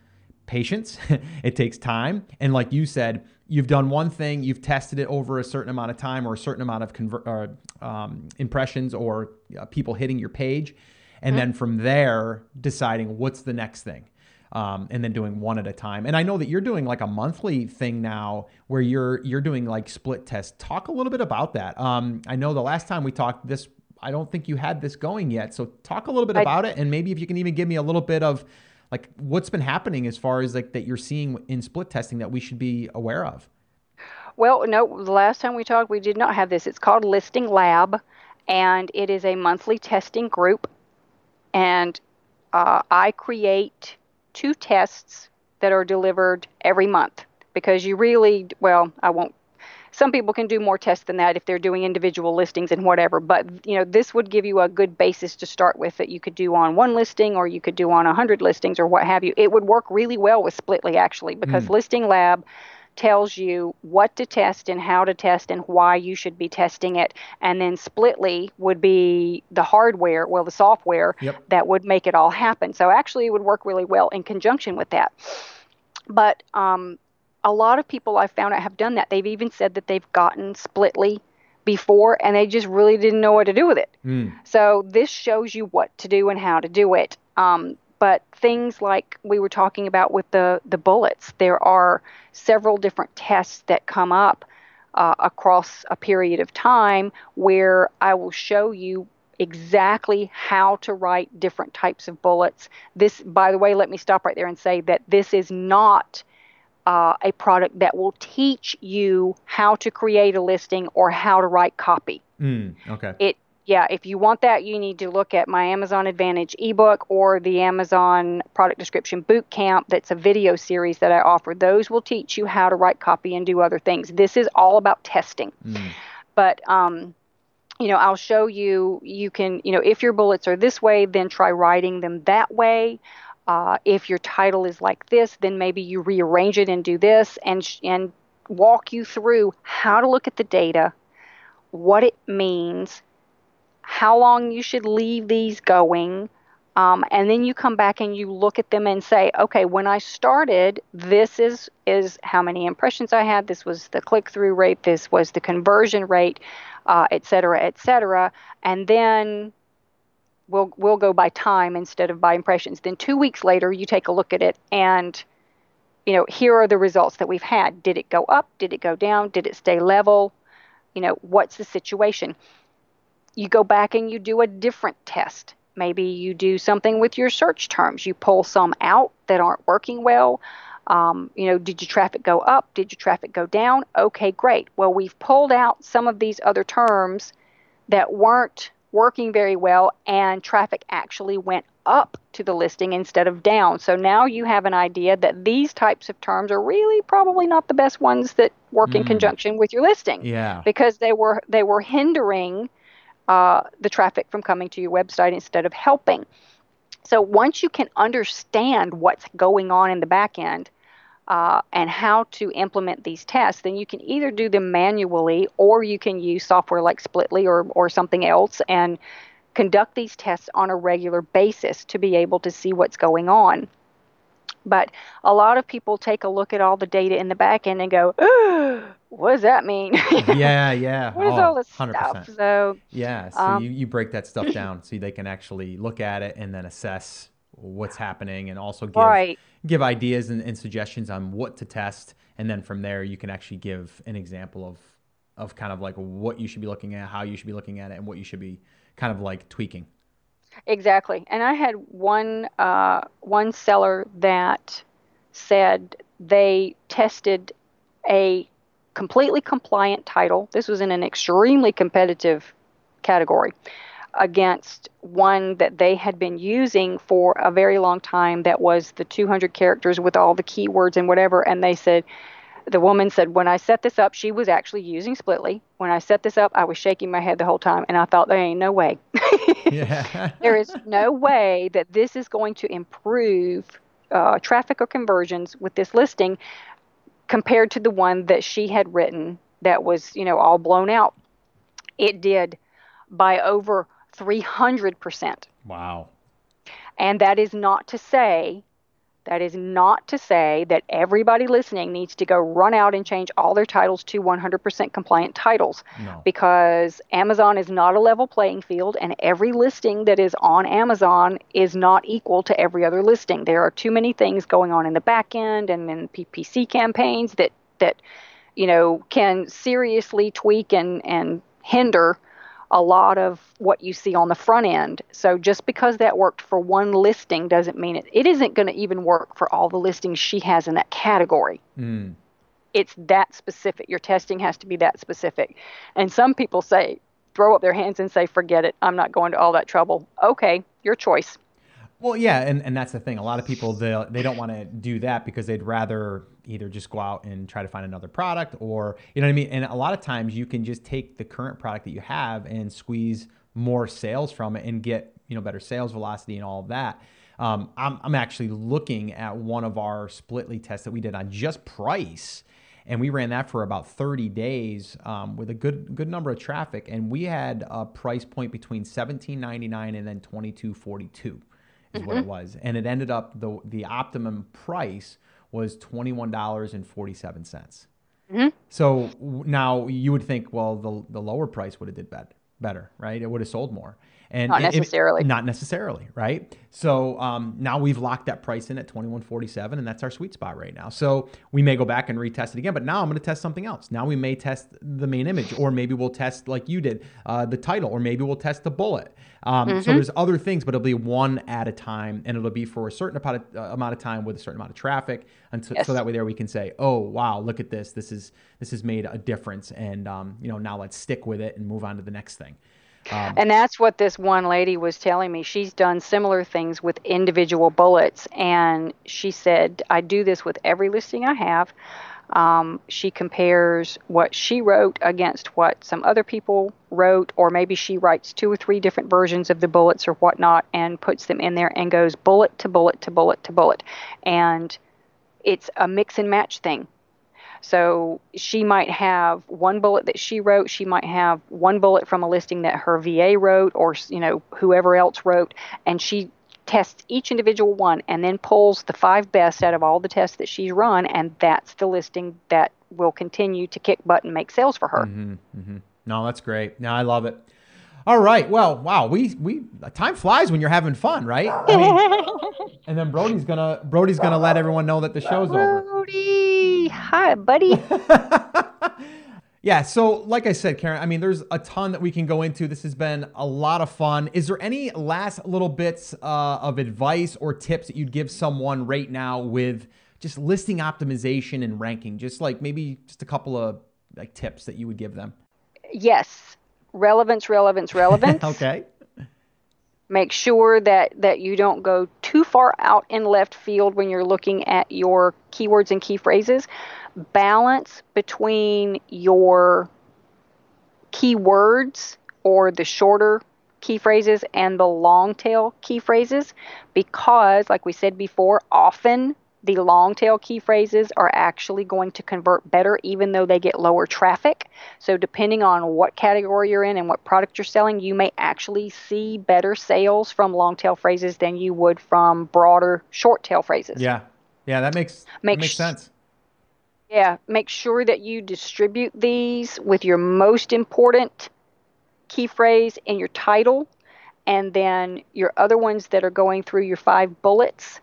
patience. it takes time, and like you said you've done one thing, you've tested it over a certain amount of time or a certain amount of conver- uh, um, impressions or uh, people hitting your page, and mm-hmm. then from there deciding what's the next thing. Um, and then doing one at a time. And I know that you're doing like a monthly thing now, where you're you're doing like split tests. Talk a little bit about that. Um, I know the last time we talked, this I don't think you had this going yet. So talk a little bit I, about it, and maybe if you can even give me a little bit of like what's been happening as far as like that you're seeing in split testing that we should be aware of? Well, no, the last time we talked, we did not have this. It's called Listing Lab, and it is a monthly testing group. And uh, I create two tests that are delivered every month because you really, well, I won't some people can do more tests than that if they're doing individual listings and whatever but you know this would give you a good basis to start with that you could do on one listing or you could do on 100 listings or what have you it would work really well with splitly actually because mm. listing lab tells you what to test and how to test and why you should be testing it. And then Splitly would be the hardware, well, the software yep. that would make it all happen. So actually, it would work really well in conjunction with that. But um, a lot of people I've found out have done that. They've even said that they've gotten Splitly before and they just really didn't know what to do with it. Mm. So this shows you what to do and how to do it. Um, but things like we were talking about with the, the bullets, there are several different tests that come up uh, across a period of time where I will show you exactly how to write different types of bullets. This, by the way, let me stop right there and say that this is not uh, a product that will teach you how to create a listing or how to write copy. Mm, okay. It yeah, if you want that, you need to look at my Amazon Advantage ebook or the Amazon Product Description Boot Camp. That's a video series that I offer. Those will teach you how to write copy and do other things. This is all about testing. Mm. But um, you know, I'll show you. You can, you know, if your bullets are this way, then try writing them that way. Uh, if your title is like this, then maybe you rearrange it and do this, and and walk you through how to look at the data, what it means, how long you should leave these going. Um, and then you come back and you look at them and say, okay, when I started, this is is how many impressions I had. This was the click through rate. This was the conversion rate, uh, et cetera, et cetera. And then we'll we'll go by time instead of by impressions. Then two weeks later, you take a look at it and you know, here are the results that we've had. Did it go up? Did it go down? Did it stay level? You know, what's the situation? You go back and you do a different test. Maybe you do something with your search terms. You pull some out that aren't working well. Um, you know, did your traffic go up? Did your traffic go down? Okay, great. Well, we've pulled out some of these other terms that weren't working very well, and traffic actually went up to the listing instead of down. So now you have an idea that these types of terms are really probably not the best ones that work mm. in conjunction with your listing. Yeah. Because they were they were hindering uh, the traffic from coming to your website instead of helping. So once you can understand what's going on in the back end, uh, and how to implement these tests, then you can either do them manually or you can use software like Splitly or, or something else and conduct these tests on a regular basis to be able to see what's going on. But a lot of people take a look at all the data in the back end and go, oh, what does that mean? yeah, yeah. what is oh, all this 100%. stuff? So yeah, so um, you, you break that stuff down so they can actually look at it and then assess what's happening and also give right. give ideas and, and, suggestions on what to test. And then from there you can actually give an example of of kind of like what you should be looking at how you should be looking at it and what you should be kind of like tweaking. Exactly. And i had one uh, one seller that said they tested a completely compliant title. This was in an extremely competitive category against one that they had been using for a very long time that was the 200 characters with all the keywords and whatever. And they said, the woman said, when I set this up, she was actually using Splitly. When I set this up, I was shaking my head the whole time. And I thought, there ain't no way. there is no way that this is going to improve uh, traffic or conversions with this listing compared to the one that she had written that was, you know, all blown out. It did by over 300%. Wow. And that is not to say that is not to say that everybody listening needs to go run out and change all their titles to 100% compliant titles no. because Amazon is not a level playing field and every listing that is on Amazon is not equal to every other listing. There are too many things going on in the back end and in PPC campaigns that that you know can seriously tweak and and hinder a lot of what you see on the front end. So just because that worked for one listing doesn't mean it, it isn't going to even work for all the listings she has in that category. Mm. It's that specific. Your testing has to be that specific. And some people say, throw up their hands and say, forget it. I'm not going to all that trouble. Okay, your choice. Well, yeah, and, and that's the thing. A lot of people they they don't want to do that because they'd rather either just go out and try to find another product or you know what I mean. And a lot of times you can just take the current product that you have and squeeze more sales from it and get you know better sales velocity and all of that. Um, I'm I'm actually looking at one of our Splitly tests that we did on just price and we ran that for about 30 days um, with a good good number of traffic and we had a price point between 17.99 and then 22.42 is what it mm-hmm. was, and it ended up the the optimum price was twenty one dollars and forty seven cents. Mm-hmm. So now you would think, well, the the lower price would have did better, better, right? It would have sold more. And not necessarily. It, not necessarily, right? So um, now we've locked that price in at twenty one forty seven, and that's our sweet spot right now. So we may go back and retest it again, but now I'm going to test something else. Now we may test the main image, or maybe we'll test like you did uh, the title, or maybe we'll test the bullet. Um, mm-hmm. So there's other things, but it'll be one at a time, and it'll be for a certain amount of, uh, amount of time with a certain amount of traffic, until, yes. so that way there we can say, oh wow, look at this. This is this has made a difference, and um, you know now let's stick with it and move on to the next thing. Um, and that's what this one lady was telling me. She's done similar things with individual bullets. And she said, I do this with every listing I have. Um, she compares what she wrote against what some other people wrote, or maybe she writes two or three different versions of the bullets or whatnot and puts them in there and goes bullet to bullet to bullet to bullet. And it's a mix and match thing. So she might have one bullet that she wrote, she might have one bullet from a listing that her VA wrote or you know whoever else wrote and she tests each individual one and then pulls the five best out of all the tests that she's run and that's the listing that will continue to kick butt and make sales for her. Mm-hmm, mm-hmm. No, that's great. No, I love it. All right. Well, wow. We we time flies when you're having fun, right? I mean, and then Brody's gonna Brody's gonna let everyone know that the show's over. Brody, hi, buddy. yeah. So, like I said, Karon, I mean, there's a ton that we can go into. This has been a lot of fun. Is there any last little bits uh, of advice or tips that you'd give someone right now with just listing optimization and ranking? Just like maybe just a couple of like tips that you would give them. Yes relevance, relevance, relevance. okay. Make sure that, that you don't go too far out in left field when you're looking at your keywords and key phrases. Balance between your keywords or the shorter key phrases and the long tail key phrases because, like we said before, often the long tail key phrases are actually going to convert better even though they get lower traffic. So, depending on what category you're in and what product you're selling, you may actually see better sales from long tail phrases than you would from broader short tail phrases. Yeah. Yeah, that makes, Make that makes sense. Yeah, make sure that you distribute these with your most important key phrase in your title and then your other ones that are going through your five bullets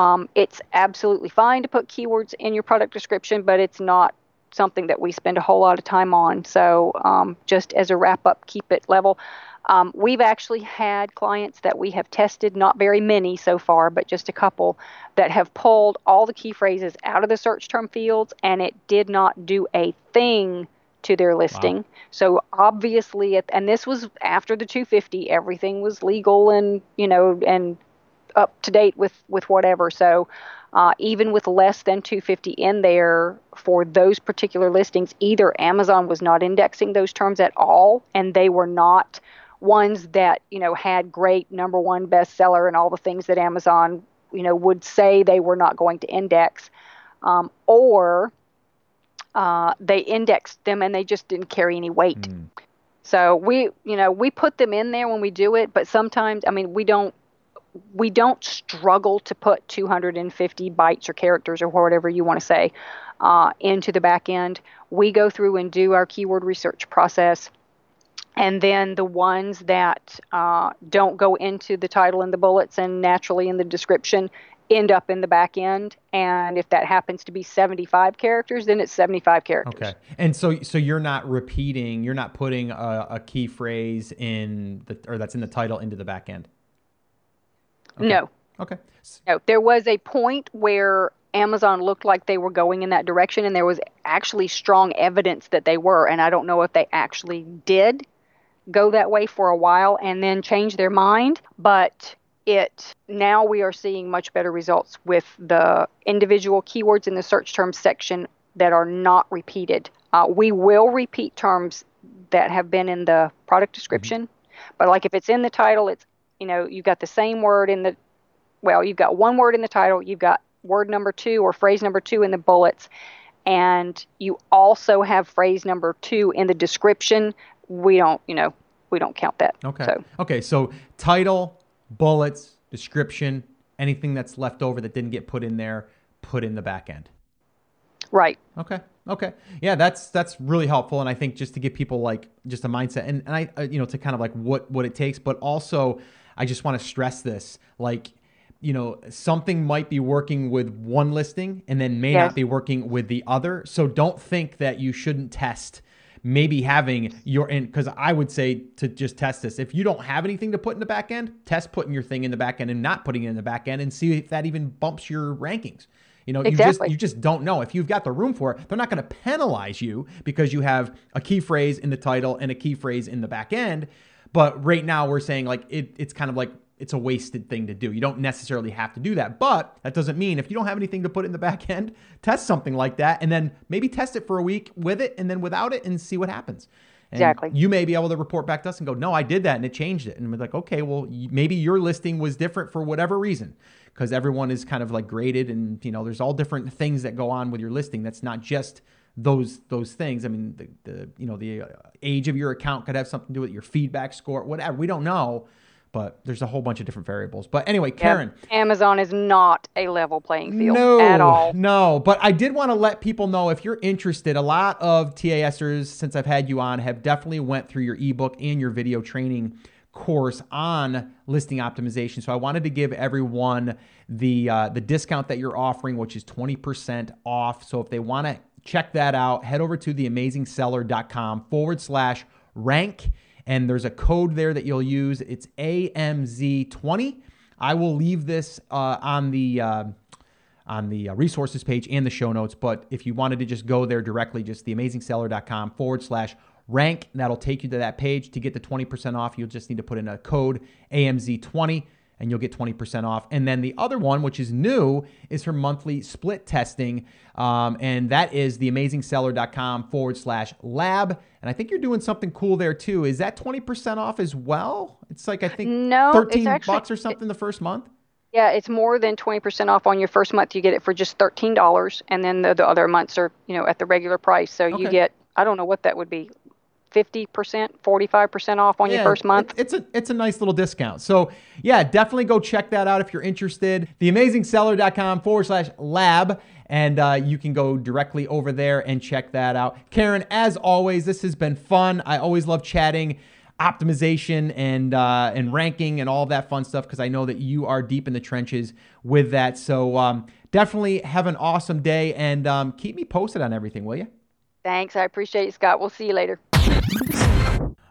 um, it's absolutely fine to put keywords in your product description, but it's not something that we spend a whole lot of time on. So, um, just as a wrap up, keep it level. Um, we've actually had clients that we have tested, not very many so far, but just a couple, that have pulled all the key phrases out of the search term fields and it did not do a thing to their listing. Wow. So obviously, and this was after the 250, everything was legal and, you know, and up to date with with whatever. So uh, even with less than 250 in there for those particular listings, either Amazon was not indexing those terms at all, and they were not ones that you know had great number one bestseller and all the things that Amazon you know would say they were not going to index, um, or uh, they indexed them and they just didn't carry any weight. Mm. So we, you know, we put them in there when we do it, but sometimes, I mean, we don't we don't struggle to put 250 bytes or characters or whatever you want to say uh, into the back end. We go through and do our keyword research process. And then the ones that uh, don't go into the title and the bullets and naturally in the description end up in the back end. And if that happens to be 75 characters, then it's 75 characters. Okay. And so, so you're not repeating, you're not putting a, a key phrase in the, or that's in the title into the back end. Okay. No. Okay. No, there was a point where Amazon looked like they were going in that direction, and there was actually strong evidence that they were. And I don't know if they actually did go that way for a while and then change their mind, but it now we are seeing much better results with the individual keywords in the search terms section that are not repeated. Uh, we will repeat terms that have been in the product description, mm-hmm. but like if it's in the title, it's you know, you've got the same word in the, well, you've got one word in the title, you've got word number two or phrase number two in the bullets, and you also have phrase number two in the description. We don't, you know, we don't count that. Okay. So. Okay. So title, bullets, description, anything that's left over that didn't get put in there, put in the back end. Right. Okay. Okay. Yeah, that's that's really helpful, and I think just to give people like just a mindset, and, and I uh, you know to kind of like what what it takes, but also I just want to stress this. Like, you know, something might be working with one listing and then may yes. not be working with the other. So don't think that you shouldn't test maybe having your in because I would say to just test this. If you don't have anything to put in the back end, test putting your thing in the back end and not putting it in the back end and see if that even bumps your rankings. You know, exactly. you just you just don't know. If you've got the room for it, they're not going to penalize you because you have a key phrase in the title and a key phrase in the back end. But right now we're saying like it, it's kind of like it's a wasted thing to do. You don't necessarily have to do that. But that doesn't mean if you don't have anything to put in the back end, test something like that and then maybe test it for a week with it and then without it and see what happens. And Exactly. You may be able to report back to us and go, no, I did that and it changed it. And we're like, okay, well, maybe your listing was different for whatever reason because everyone is kind of like graded and, you know, there's all different things that go on with your listing. That's not just those those things. I mean, the, the you know the uh, age of your account could have something to do with your feedback score, whatever. We don't know, but there's a whole bunch of different variables. But anyway, Karon, Amazon is not a level playing field no, at all. No, but I did want to let people know if you're interested. A lot of TASers since I've had you on have definitely went through your ebook and your video training course on listing optimization. So I wanted to give everyone the uh, the discount that you're offering, which is 20% off. So if they want to check that out, head over to theamazingseller.com forward slash rank. And there's a code there that you'll use. It's AMZ20. I will leave this uh, on the uh, on the uh, resources page and the show notes. But if you wanted to just go there directly, just theamazingseller.com forward slash rank, that'll take you to that page. To get the 20% off, you'll just need to put in a code AMZ20 and you'll get 20% off. And then the other one, which is new, is her monthly split testing. Um, and that is theamazingseller.com forward slash lab. And I think you're doing something cool there too. Is that 20% off as well? It's like, I think No, 13 actually- bucks or something the first month. Yeah, it's more than 20% off on your first month. You get it for just $13. And then the, the other months are, you know, at the regular price. So you get, I don't know what that would be, 50%, 45% off on your first month. it's a it's a nice little discount. So yeah, definitely go check that out if you're interested. Theamazingseller.com forward slash lab. And uh, you can go directly over there and check that out. Karon, as always, this has been fun. I always love chatting optimization and uh, and ranking and all that fun stuff because I know that you are deep in the trenches with that. So um, definitely have an awesome day and um, keep me posted on everything, will you? Thanks. I appreciate it, Scott. We'll see you later.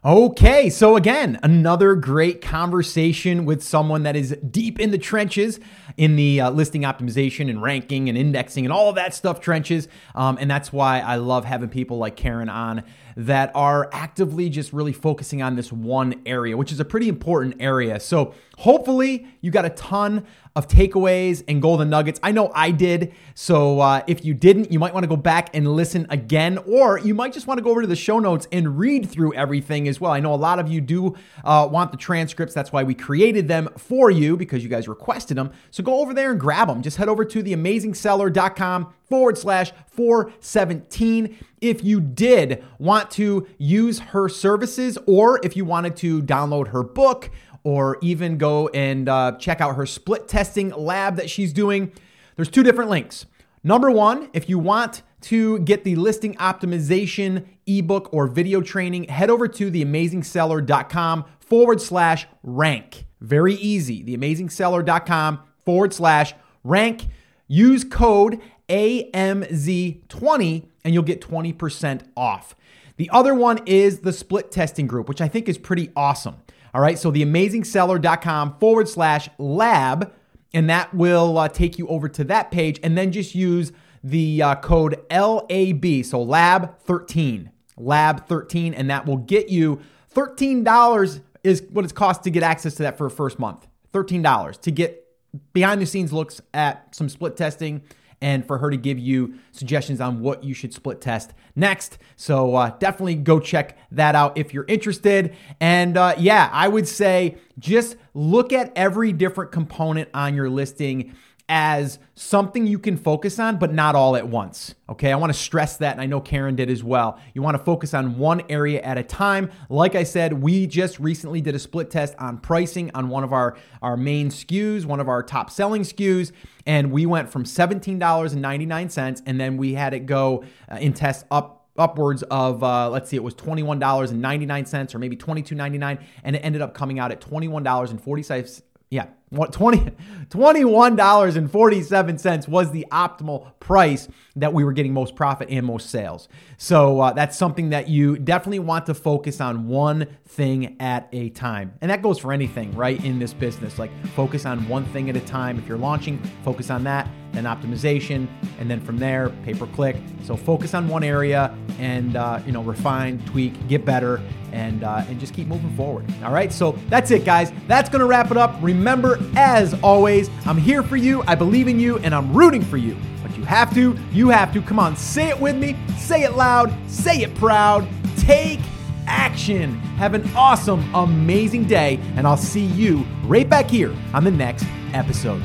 Okay, so again, another great conversation with someone that is deep in the trenches in the uh, listing optimization and ranking and indexing and all of that stuff trenches. Um, and that's why I love having people like Karon on that are actively just really focusing on this one area, which is a pretty important area. So hopefully you got a ton of takeaways and golden nuggets. I know I did. So uh, if you didn't, you might want to go back and listen again, or you might just want to go over to the show notes and read through everything as well. I know a lot of you do uh, want the transcripts. That's why we created them for you because you guys requested them. So go over there and grab them. Just head over to theamazingseller.com forward slash 417. If you did want to use her services, or if you wanted to download her book, or even go and uh, check out her split testing lab that she's doing, there's two different links. Number one, if you want to get the listing optimization ebook or video training, head over to theamazingseller.com forward slash rank. Very easy. Theamazingseller.com forward slash rank. Use code AMZ20 and you'll get 20% off. The other one is the split testing group, which I think is pretty awesome. All right, so theamazingseller.com forward slash lab, and that will uh, take you over to that page, and then just use the uh, code LAB, so lab13, lab13, and that will get you $13 is what it's cost to get access to that for a first month. $13 to get behind the scenes looks at some split testing and for her to give you suggestions on what you should split test next. So uh, definitely go check that out if you're interested. And uh, yeah, I would say just look at every different component on your listing as something you can focus on, but not all at once. Okay, I want to stress that, and I know Karon did as well. You want to focus on one area at a time. Like I said, we just recently did a split test on pricing on one of our, our main SKUs, one of our top selling SKUs, and we went from $17.99 and then we had it go uh, in test up upwards of uh, let's see it was $21.99 or maybe $22.99 and it ended up coming out at $21.46 yeah, 20 $21.47 was the optimal price that we were getting most profit and most sales. So uh, that's something that you definitely want to focus on one thing at a time. And that goes for anything, right, in this business. Like focus on one thing at a time. If you're launching, focus on that, then optimization, and then from there, pay per click. So focus on one area and uh, you know refine, tweak, get better, and uh, and just keep moving forward. All right, so that's it, guys. That's gonna wrap it up. Remember, as always, I'm here for you. I believe in you, and I'm rooting for you. But you have to, you have to. Come on, say it with me. Say it loud. Say it proud. Take action. Have an awesome, amazing day, and I'll see you right back here on the next episode.